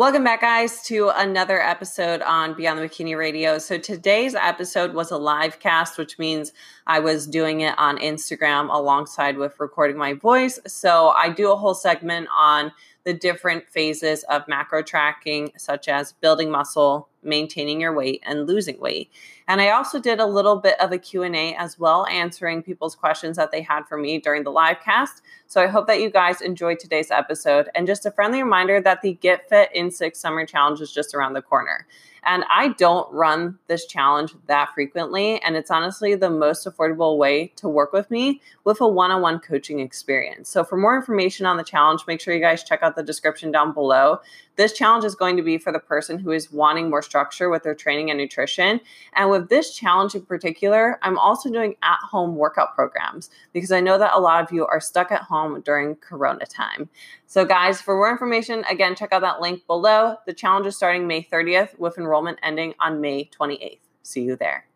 Welcome back, guys, to another episode on Beyond the Bikini Radio. So, today's episode was a live cast, which means I was doing it on Instagram alongside with recording my voice. So, I do a whole segment on the different phases of macro tracking, such as building muscle, maintaining your weight, and losing weight. And I also did a little bit of a Q&A as well, answering people's questions that they had for me during the live cast. So I hope that you guys enjoyed today's episode. And just a friendly reminder that the Get Fit in Six Summer Challenge is just around the corner. And I don't run this challenge that frequently. And it's honestly the most affordable way to work with me with a one on one coaching experience. So, for more information on the challenge, make sure you guys check out the description down below. This challenge is going to be for the person who is wanting more structure with their training and nutrition. And with this challenge in particular, I'm also doing at home workout programs because I know that a lot of you are stuck at home during Corona time. So, guys, for more information, again, check out that link below. The challenge is starting May 30th with enrollment ending on May 28th. See you there.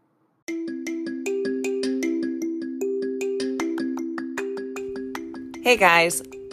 Hey guys,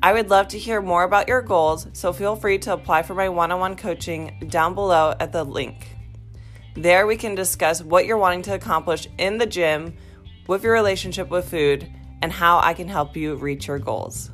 I would love to hear more about your goals, so feel free to apply for my one on one coaching down below at the link. There, we can discuss what you're wanting to accomplish in the gym, with your relationship with food, and how I can help you reach your goals.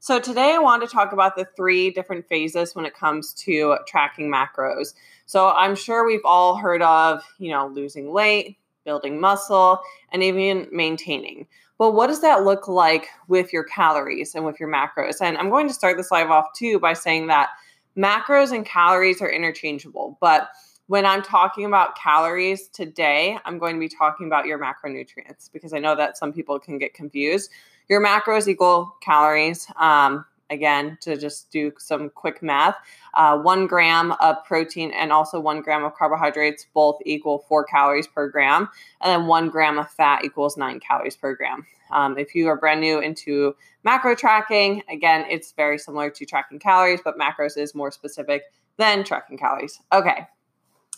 So, today I want to talk about the three different phases when it comes to tracking macros. So, I'm sure we've all heard of, you know, losing weight, building muscle, and even maintaining. But what does that look like with your calories and with your macros? And I'm going to start this live off too by saying that macros and calories are interchangeable. But when I'm talking about calories today, I'm going to be talking about your macronutrients because I know that some people can get confused. Your macros equal calories. Um, again, to just do some quick math, uh, one gram of protein and also one gram of carbohydrates both equal four calories per gram. And then one gram of fat equals nine calories per gram. Um, if you are brand new into macro tracking, again, it's very similar to tracking calories, but macros is more specific than tracking calories. Okay.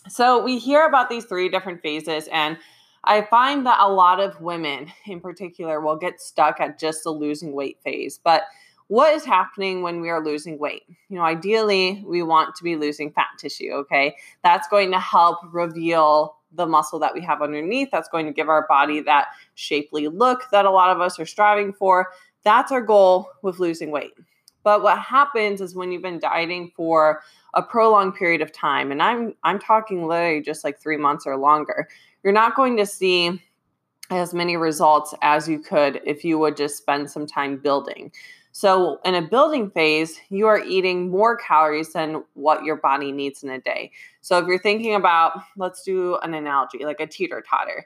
So we hear about these three different phases and I find that a lot of women in particular will get stuck at just the losing weight phase. But what is happening when we are losing weight? You know, ideally, we want to be losing fat tissue, okay? That's going to help reveal the muscle that we have underneath. That's going to give our body that shapely look that a lot of us are striving for. That's our goal with losing weight. But what happens is when you've been dieting for a prolonged period of time, and I'm I'm talking literally just like three months or longer, you're not going to see as many results as you could if you would just spend some time building. So, in a building phase, you are eating more calories than what your body needs in a day. So, if you're thinking about, let's do an analogy like a teeter totter.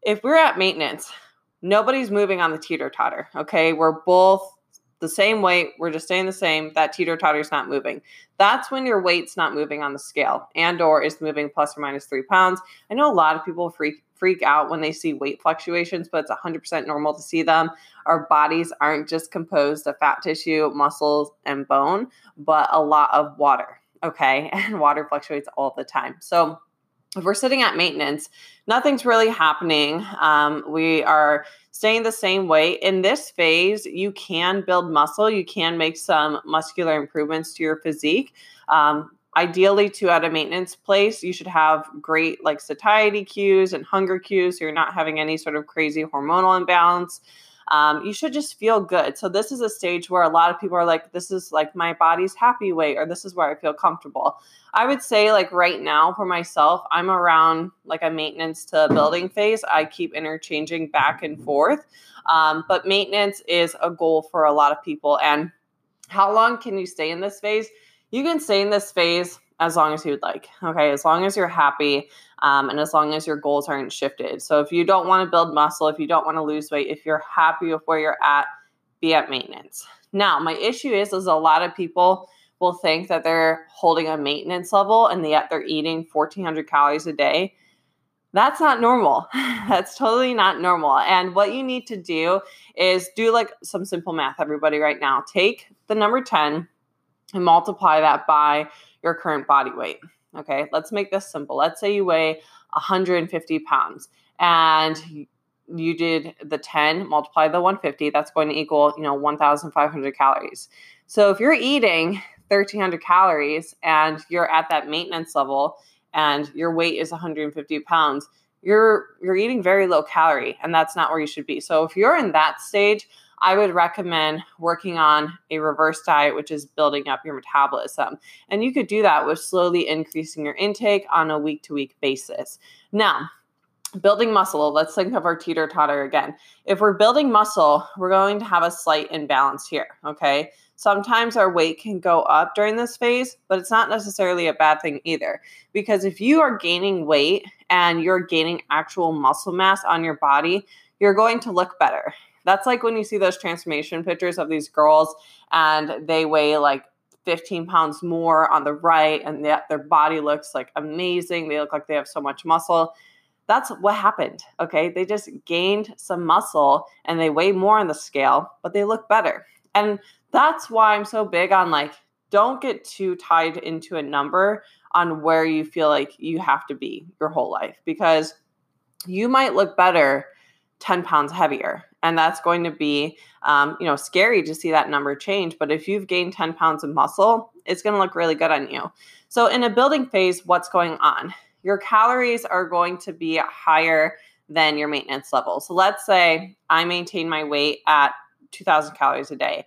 If we're at maintenance, nobody's moving on the teeter totter. Okay. We're both the same weight. We're just staying the same. That teeter totter is not moving. That's when your weight's not moving on the scale and or is moving plus or minus three pounds. I know a lot of people freak freak out when they see weight fluctuations, but it's 100% normal to see them. Our bodies aren't just composed of fat tissue, muscles, and bone, but a lot of water. Okay. And water fluctuates all the time. So, if we're sitting at maintenance, nothing's really happening. Um, we are staying the same weight. In this phase, you can build muscle, you can make some muscular improvements to your physique. Um, ideally to at a maintenance place you should have great like satiety cues and hunger cues so you're not having any sort of crazy hormonal imbalance um, you should just feel good. So, this is a stage where a lot of people are like, this is like my body's happy weight, or this is where I feel comfortable. I would say, like, right now for myself, I'm around like a maintenance to building phase. I keep interchanging back and forth. Um, but maintenance is a goal for a lot of people. And how long can you stay in this phase? You can stay in this phase as long as you would like. Okay, as long as you're happy um, and as long as your goals aren't shifted. So if you don't want to build muscle, if you don't want to lose weight, if you're happy with where you're at, be at maintenance. Now, my issue is, is a lot of people will think that they're holding a maintenance level and yet they're eating 1400 calories a day. That's not normal. That's totally not normal. And what you need to do is do like some simple math, everybody, right now. Take the number 10 and multiply that by your current body weight. Okay, let's make this simple. Let's say you weigh 150 pounds and you did the 10 multiply the 150 that's going to equal you know 1500 calories so if you're eating 1300 calories and you're at that maintenance level and your weight is 150 pounds you're you're eating very low calorie and that's not where you should be so if you're in that stage I would recommend working on a reverse diet, which is building up your metabolism. And you could do that with slowly increasing your intake on a week to week basis. Now, building muscle, let's think of our teeter totter again. If we're building muscle, we're going to have a slight imbalance here, okay? Sometimes our weight can go up during this phase, but it's not necessarily a bad thing either. Because if you are gaining weight and you're gaining actual muscle mass on your body, you're going to look better. That's like when you see those transformation pictures of these girls and they weigh like 15 pounds more on the right and yet their body looks like amazing. They look like they have so much muscle. That's what happened. Okay. They just gained some muscle and they weigh more on the scale, but they look better. And that's why I'm so big on like, don't get too tied into a number on where you feel like you have to be your whole life because you might look better 10 pounds heavier and that's going to be um, you know scary to see that number change but if you've gained 10 pounds of muscle it's going to look really good on you. So in a building phase what's going on? Your calories are going to be higher than your maintenance level. So let's say i maintain my weight at 2000 calories a day.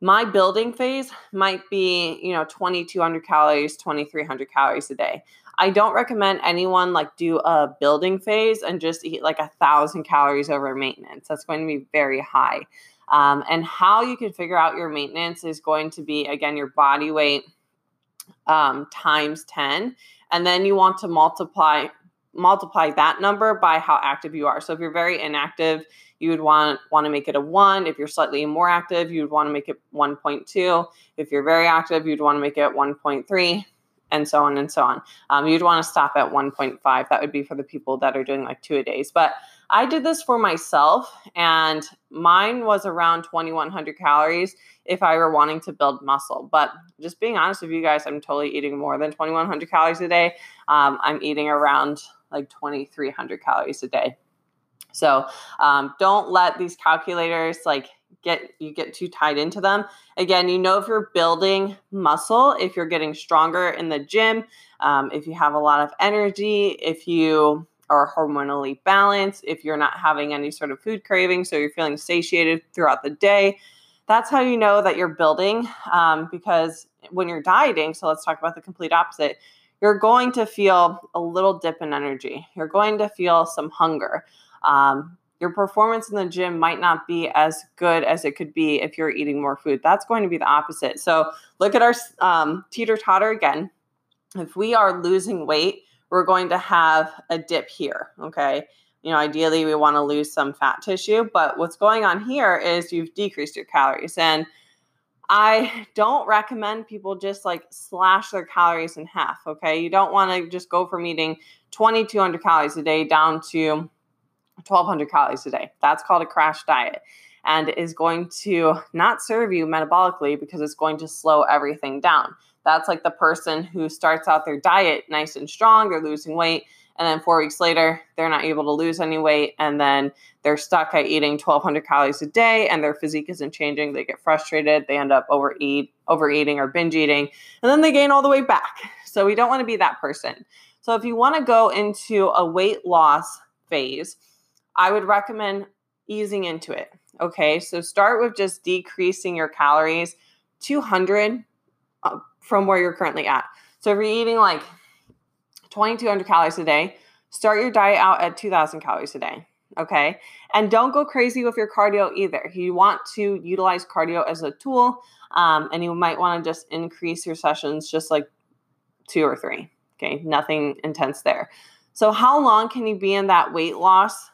My building phase might be you know 2200 calories 2300 calories a day I don't recommend anyone like do a building phase and just eat like a thousand calories over maintenance. That's going to be very high. Um, and how you can figure out your maintenance is going to be again your body weight um, times 10 and then you want to multiply multiply that number by how active you are. So if you're very inactive you would want want to make it a 1 if you're slightly more active you would want to make it 1.2 if you're very active you'd want to make it 1.3 and so on and so on. Um, you'd want to stop at 1.5. That would be for the people that are doing like two a days. But I did this for myself, and mine was around 2,100 calories if I were wanting to build muscle. But just being honest with you guys, I'm totally eating more than 2,100 calories a day. Um, I'm eating around like 2,300 calories a day. So um, don't let these calculators like get you get too tied into them. Again, you know if you're building muscle, if you're getting stronger in the gym, um, if you have a lot of energy, if you are hormonally balanced, if you're not having any sort of food craving, so you're feeling satiated throughout the day. That's how you know that you're building um, because when you're dieting, so let's talk about the complete opposite, you're going to feel a little dip in energy. You're going to feel some hunger. Um, your performance in the gym might not be as good as it could be if you're eating more food. That's going to be the opposite. So look at our um, teeter totter again. If we are losing weight, we're going to have a dip here. Okay. You know, ideally, we want to lose some fat tissue, but what's going on here is you've decreased your calories. And I don't recommend people just like slash their calories in half. Okay. You don't want to just go from eating 2,200 calories a day down to 1200 calories a day. That's called a crash diet and is going to not serve you metabolically because it's going to slow everything down. That's like the person who starts out their diet nice and strong, they're losing weight, and then four weeks later, they're not able to lose any weight, and then they're stuck at eating 1,200 calories a day, and their physique isn't changing. They get frustrated, they end up overeat, overeating or binge eating, and then they gain all the way back. So we don't want to be that person. So if you want to go into a weight loss phase, I would recommend easing into it. Okay, so start with just decreasing your calories 200 uh, from where you're currently at. So if you're eating like 2200 calories a day, start your diet out at 2000 calories a day. Okay. And don't go crazy with your cardio either. You want to utilize cardio as a tool, um, and you might want to just increase your sessions just like two or three. Okay. Nothing intense there. So, how long can you be in that weight loss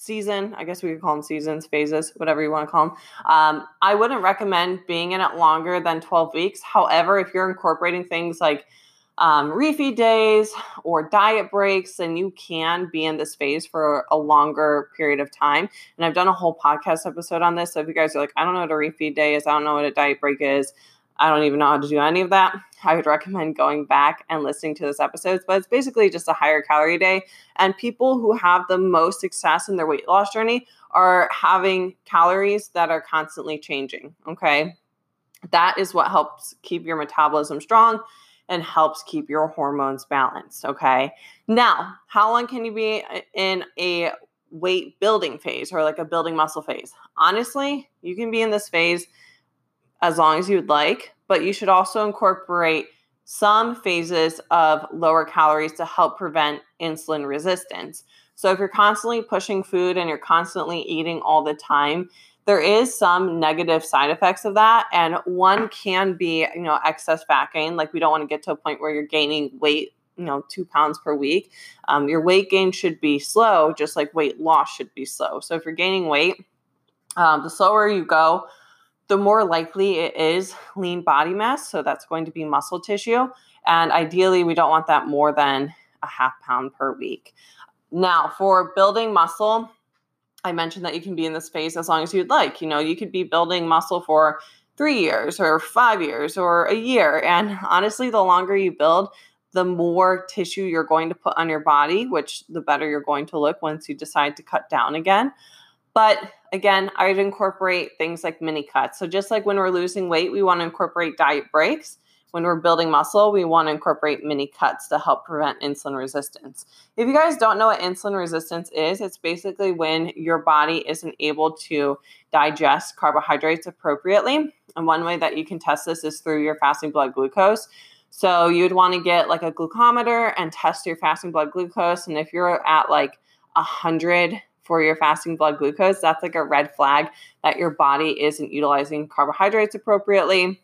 season? I guess we could call them seasons, phases, whatever you want to call them. Um, I wouldn't recommend being in it longer than 12 weeks. However, if you're incorporating things like um, refeed days or diet breaks, then you can be in this phase for a longer period of time. And I've done a whole podcast episode on this. So if you guys are like, I don't know what a refeed day is, I don't know what a diet break is, I don't even know how to do any of that. I would recommend going back and listening to those episodes. But it's basically just a higher calorie day. And people who have the most success in their weight loss journey are having calories that are constantly changing. Okay. That is what helps keep your metabolism strong and helps keep your hormones balanced. Okay. Now, how long can you be in a weight building phase or like a building muscle phase? Honestly, you can be in this phase as long as you'd like, but you should also incorporate some phases of lower calories to help prevent insulin resistance. So if you're constantly pushing food and you're constantly eating all the time, there is some negative side effects of that. And one can be you know excess fat gain. Like we don't want to get to a point where you're gaining weight you know two pounds per week. Um, your weight gain should be slow just like weight loss should be slow. So if you're gaining weight um, the slower you go the more likely it is lean body mass so that's going to be muscle tissue and ideally we don't want that more than a half pound per week now for building muscle I mentioned that you can be in this phase as long as you'd like. You know, you could be building muscle for three years or five years or a year. And honestly, the longer you build, the more tissue you're going to put on your body, which the better you're going to look once you decide to cut down again. But again, I'd incorporate things like mini cuts. So just like when we're losing weight, we want to incorporate diet breaks when we're building muscle, we want to incorporate mini cuts to help prevent insulin resistance. If you guys don't know what insulin resistance is, it's basically when your body isn't able to digest carbohydrates appropriately. And one way that you can test this is through your fasting blood glucose. So you'd want to get like a glucometer and test your fasting blood glucose. And if you're at like 100 for your fasting blood glucose, that's like a red flag that your body isn't utilizing carbohydrates appropriately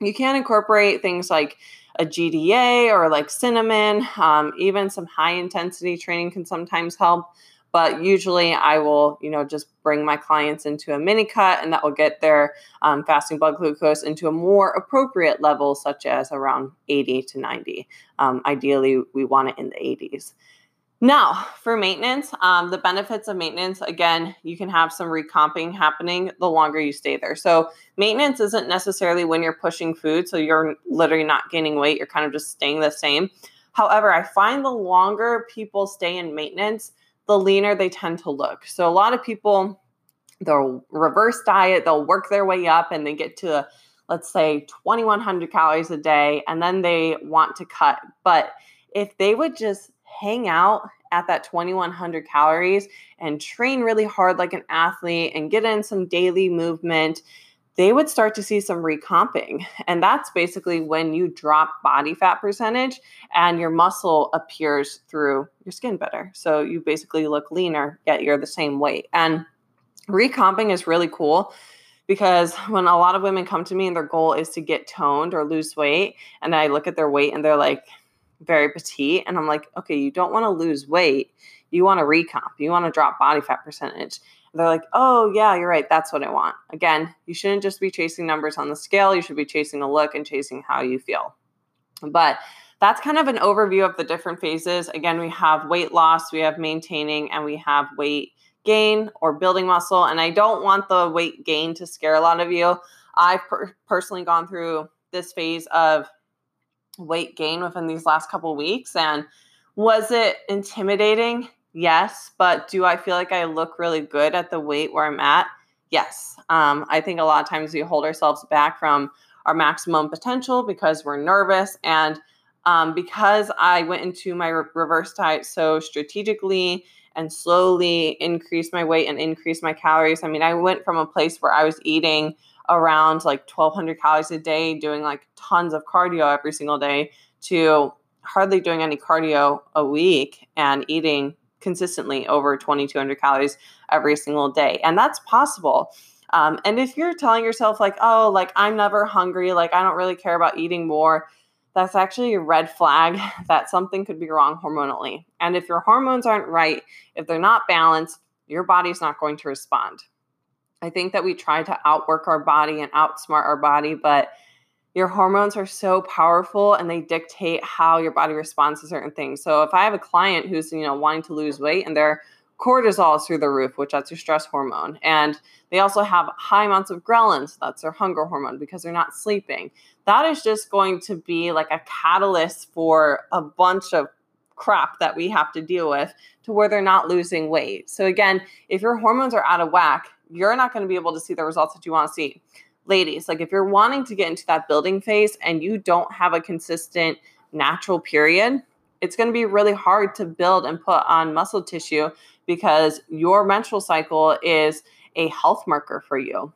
you can incorporate things like a GDA or like cinnamon. Um, even some high intensity training can sometimes help. But usually, I will, you know, just bring my clients into a mini cut, and that will get their um, fasting blood glucose into a more appropriate level, such as around 80 to 90. Um, ideally, we want it in the 80s. Now, for maintenance, um, the benefits of maintenance again, you can have some recomping happening the longer you stay there. So, maintenance isn't necessarily when you're pushing food, so you're literally not gaining weight, you're kind of just staying the same. However, I find the longer people stay in maintenance, the leaner they tend to look. So, a lot of people, they'll reverse diet, they'll work their way up and they get to, let's say, 2100 calories a day, and then they want to cut. But if they would just hang out at that 2100 calories and train really hard like an athlete and get in some daily movement, they would start to see some recomping. And that's basically when you drop body fat percentage and your muscle appears through your skin better. So you basically look leaner, yet you're the same weight. And recomping is really cool because when a lot of women come to me and their goal is to get toned or lose weight, and I look at their weight and they're like, very petite. And I'm like, okay, you don't want to lose weight. You want to recomp. You want to drop body fat percentage. And they're like, oh, yeah, you're right. That's what I want. Again, you shouldn't just be chasing numbers on the scale. You should be chasing a look and chasing how you feel. But that's kind of an overview of the different phases. Again, we have weight loss, we have maintaining, and we have weight gain or building muscle. And I don't want the weight gain to scare a lot of you. I've per- personally gone through this phase of weight gain within these last couple weeks. And was it intimidating? Yes. But do I feel like I look really good at the weight where I'm at? Yes. Um, I think a lot of times we hold ourselves back from our maximum potential because we're nervous. And um, because I went into my re- reverse diet so strategically and slowly increased my weight and increased my calories. I mean, I went from a place where I was eating around like 1200 calories a day, doing like tons of cardio every single day, to hardly doing any cardio a week and eating consistently over 2200 calories every single day. And that's possible. Um, and if you're telling yourself, like, oh, like I'm never hungry, like I don't really care about eating more, that's actually a red flag that something could be wrong hormonally. And if your hormones aren't right, if they're not balanced, your body's not going to respond. I think that we try to outwork our body and outsmart our body, but your hormones are so powerful and they dictate how your body responds to certain things. So if I have a client who's, you know, wanting to lose weight and their cortisol is through the roof, which that's your stress hormone, and they also have high amounts of ghrelin, so that's their hunger hormone because they're not sleeping. That is just going to be like a catalyst for a bunch of crap that we have to deal with to where they're not losing weight. So again, if your hormones are out of whack, you're not going to be able to see the results that you want to see ladies, like if you're wanting to get into that building phase and you don't have a consistent natural period, it's going to be really hard to build and put on muscle tissue because your menstrual cycle is a health marker for you.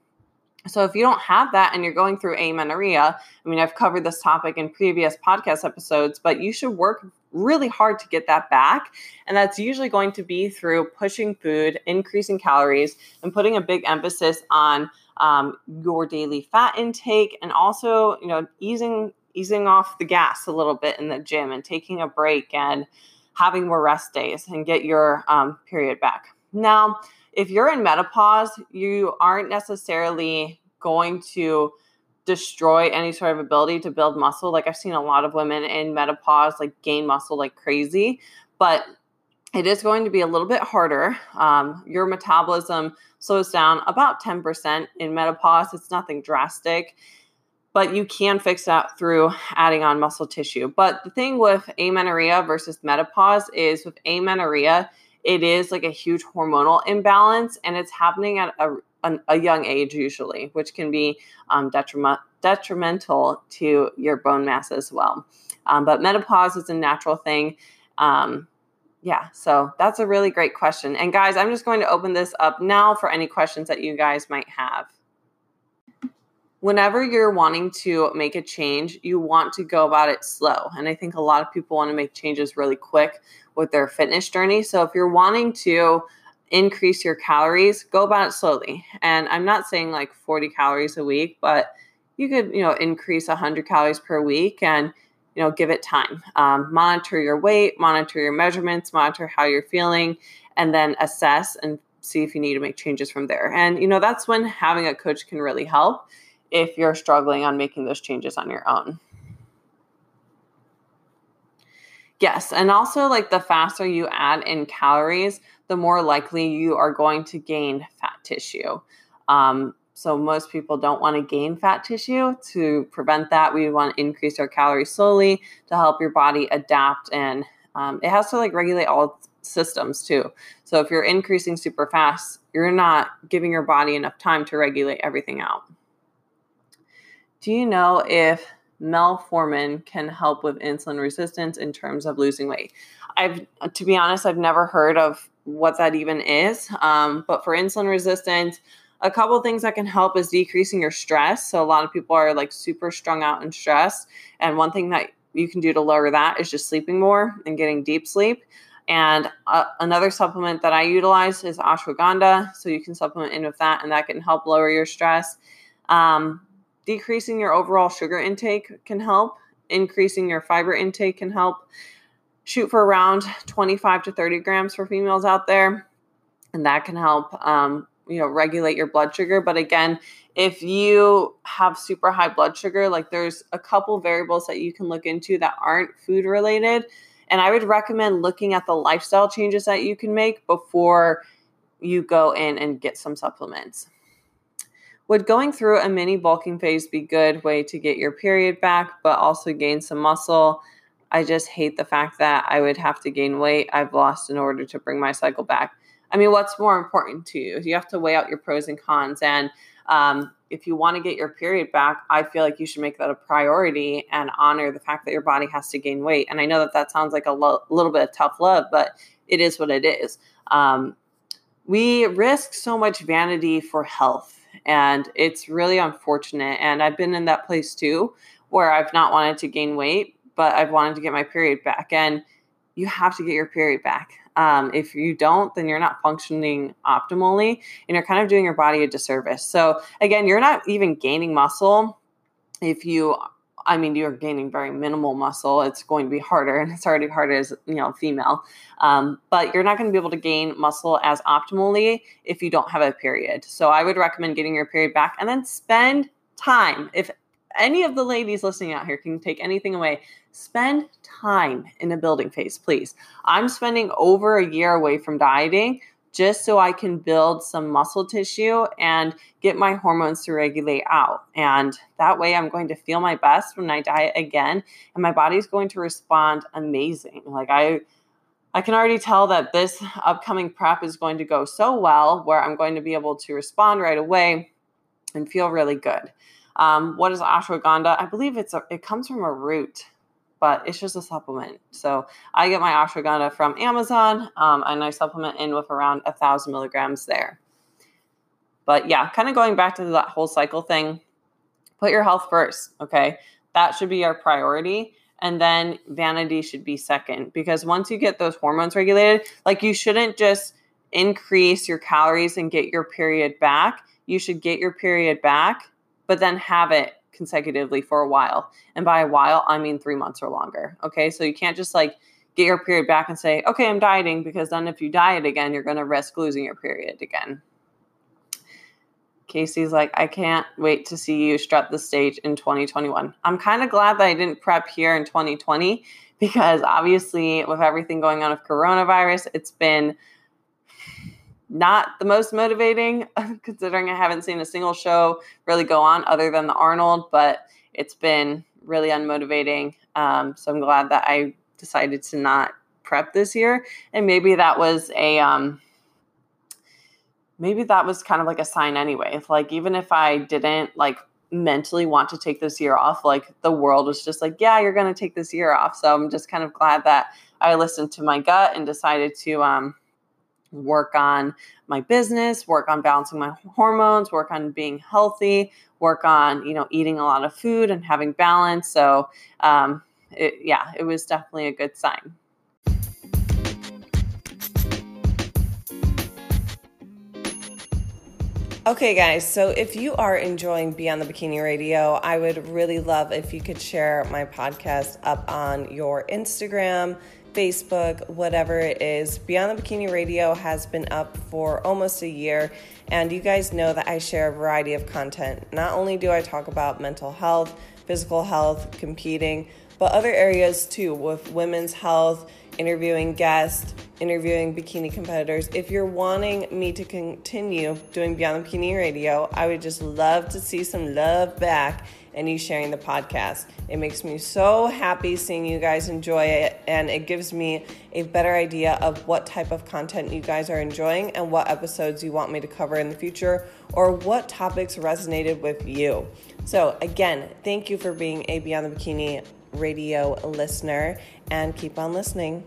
So if you don't have that and you're going through amenorrhea, I mean, I've covered this topic in previous podcast episodes, but you should work really hard to get that back. And that's usually going to be through pushing food, increasing calories, and putting a big emphasis on um, your daily fat intake and also, you know, easing easing off the gas a little bit in the gym and taking a break and having more rest days and get your um, period back. Now, if you're in menopause, you aren't necessarily going to destroy any sort of ability to build muscle. Like I've seen a lot of women in menopause like gain muscle like crazy, but it is going to be a little bit harder. Um, your metabolism slows down about 10% in menopause. It's nothing drastic, but you can fix that through adding on muscle tissue. But the thing with amenorrhea versus menopause is with amenorrhea, it is like a huge hormonal imbalance and it's happening at a, a, young age usually, which can be um, detriment, detrimental to your bone mass as well. Um, but menopause is a natural thing. Um, yeah, so that's a really great question. And guys, I'm just going to open this up now for any questions that you guys might have. Whenever you're wanting to make a change, you want to go about it slow. And I think a lot of people want to make changes really quick with their fitness journey. So if you're wanting to increase your calories, go about it slowly. And I'm not saying like 40 calories a week, but you could, you know, increase 100 calories per week and you know give it time um, monitor your weight monitor your measurements monitor how you're feeling and then assess and see if you need to make changes from there and you know that's when having a coach can really help if you're struggling on making those changes on your own yes and also like the faster you add in calories the more likely you are going to gain fat tissue um, so most people don't want to gain fat tissue. To prevent that, we want to increase our calories slowly to help your body adapt, and um, it has to like regulate all systems too. So if you're increasing super fast, you're not giving your body enough time to regulate everything out. Do you know if metformin can help with insulin resistance in terms of losing weight? I've, to be honest, I've never heard of what that even is. Um, but for insulin resistance, a couple things that can help is decreasing your stress. So a lot of people are like super strung out and stressed. And one thing that you can do to lower that is just sleeping more and getting deep sleep. And uh, another supplement that I utilize is ashwagandha. So you can supplement in with that, and that can help lower your stress. Um, decreasing your overall sugar intake can help. Increasing your fiber intake can help. Shoot for around 25 to 30 grams for females out there, and that can help um, you know regulate your blood sugar but again if you have super high blood sugar like there's a couple variables that you can look into that aren't food related and i would recommend looking at the lifestyle changes that you can make before you go in and get some supplements would going through a mini bulking phase be good way to get your period back but also gain some muscle i just hate the fact that i would have to gain weight i've lost in order to bring my cycle back I mean, what's more important to you? You have to weigh out your pros and cons. And um, if you want to get your period back, I feel like you should make that a priority and honor the fact that your body has to gain weight. And I know that that sounds like a lo- little bit of tough love, but it is what it is. Um, we risk so much vanity for health, and it's really unfortunate. And I've been in that place too, where I've not wanted to gain weight, but I've wanted to get my period back. And you have to get your period back. Um, if you don't, then you're not functioning optimally and you're kind of doing your body a disservice. So, again, you're not even gaining muscle if you I mean, you're gaining very minimal muscle. It's going to be harder, and it's already harder as you know female. Um, but you're not going to be able to gain muscle as optimally if you don't have a period. So I would recommend getting your period back, and then spend time. If any of the ladies listening out here can take anything away, spend time in a building phase, please. I'm spending over a year away from dieting just so I can build some muscle tissue and get my hormones to regulate out. And that way I'm going to feel my best when I diet again and my body's going to respond amazing. Like I I can already tell that this upcoming prep is going to go so well where I'm going to be able to respond right away and feel really good. Um, what is ashwagandha? I believe it's a, it comes from a root but it's just a supplement. So I get my ashwagandha from Amazon, um, and I supplement in with around a thousand milligrams there. But yeah, kind of going back to that whole cycle thing, put your health first. Okay, that should be our priority. And then vanity should be second because once you get those hormones regulated, like you shouldn't just increase your calories and get your period back. You should get your period back, but then have it consecutively for a while. And by a while, I mean three months or longer. Okay. So you can't just like get your period back and say, okay, I'm dieting, because then if you diet again, you're going to risk losing your period again. Casey's like, I can't wait to see you strut the stage in 2021. I'm kind of glad that I didn't prep here in 2020 because obviously, with everything going on with coronavirus, it's been not the most motivating, considering I haven't seen a single show really go on other than the Arnold, but it's been really unmotivating. Um, so I'm glad that I decided to not prep this year. And maybe that was a, um, maybe that was kind of like a sign anyway. If, like, even if I didn't like mentally want to take this year off, like the world was just like, yeah, you're going to take this year off. So I'm just kind of glad that I listened to my gut and decided to, um, work on my business, work on balancing my hormones, work on being healthy, work on, you know, eating a lot of food and having balance. So, um, it, yeah, it was definitely a good sign. Okay, guys, so if you are enjoying Beyond the Bikini Radio, I would really love if you could share my podcast up on your Instagram, Facebook, whatever it is. Beyond the Bikini Radio has been up for almost a year, and you guys know that I share a variety of content. Not only do I talk about mental health, physical health, competing, but other areas too, with women's health, interviewing guests, interviewing bikini competitors. If you're wanting me to continue doing Beyond the Bikini Radio, I would just love to see some love back and you sharing the podcast. It makes me so happy seeing you guys enjoy it, and it gives me a better idea of what type of content you guys are enjoying and what episodes you want me to cover in the future or what topics resonated with you. So, again, thank you for being a Beyond the Bikini radio listener and keep on listening.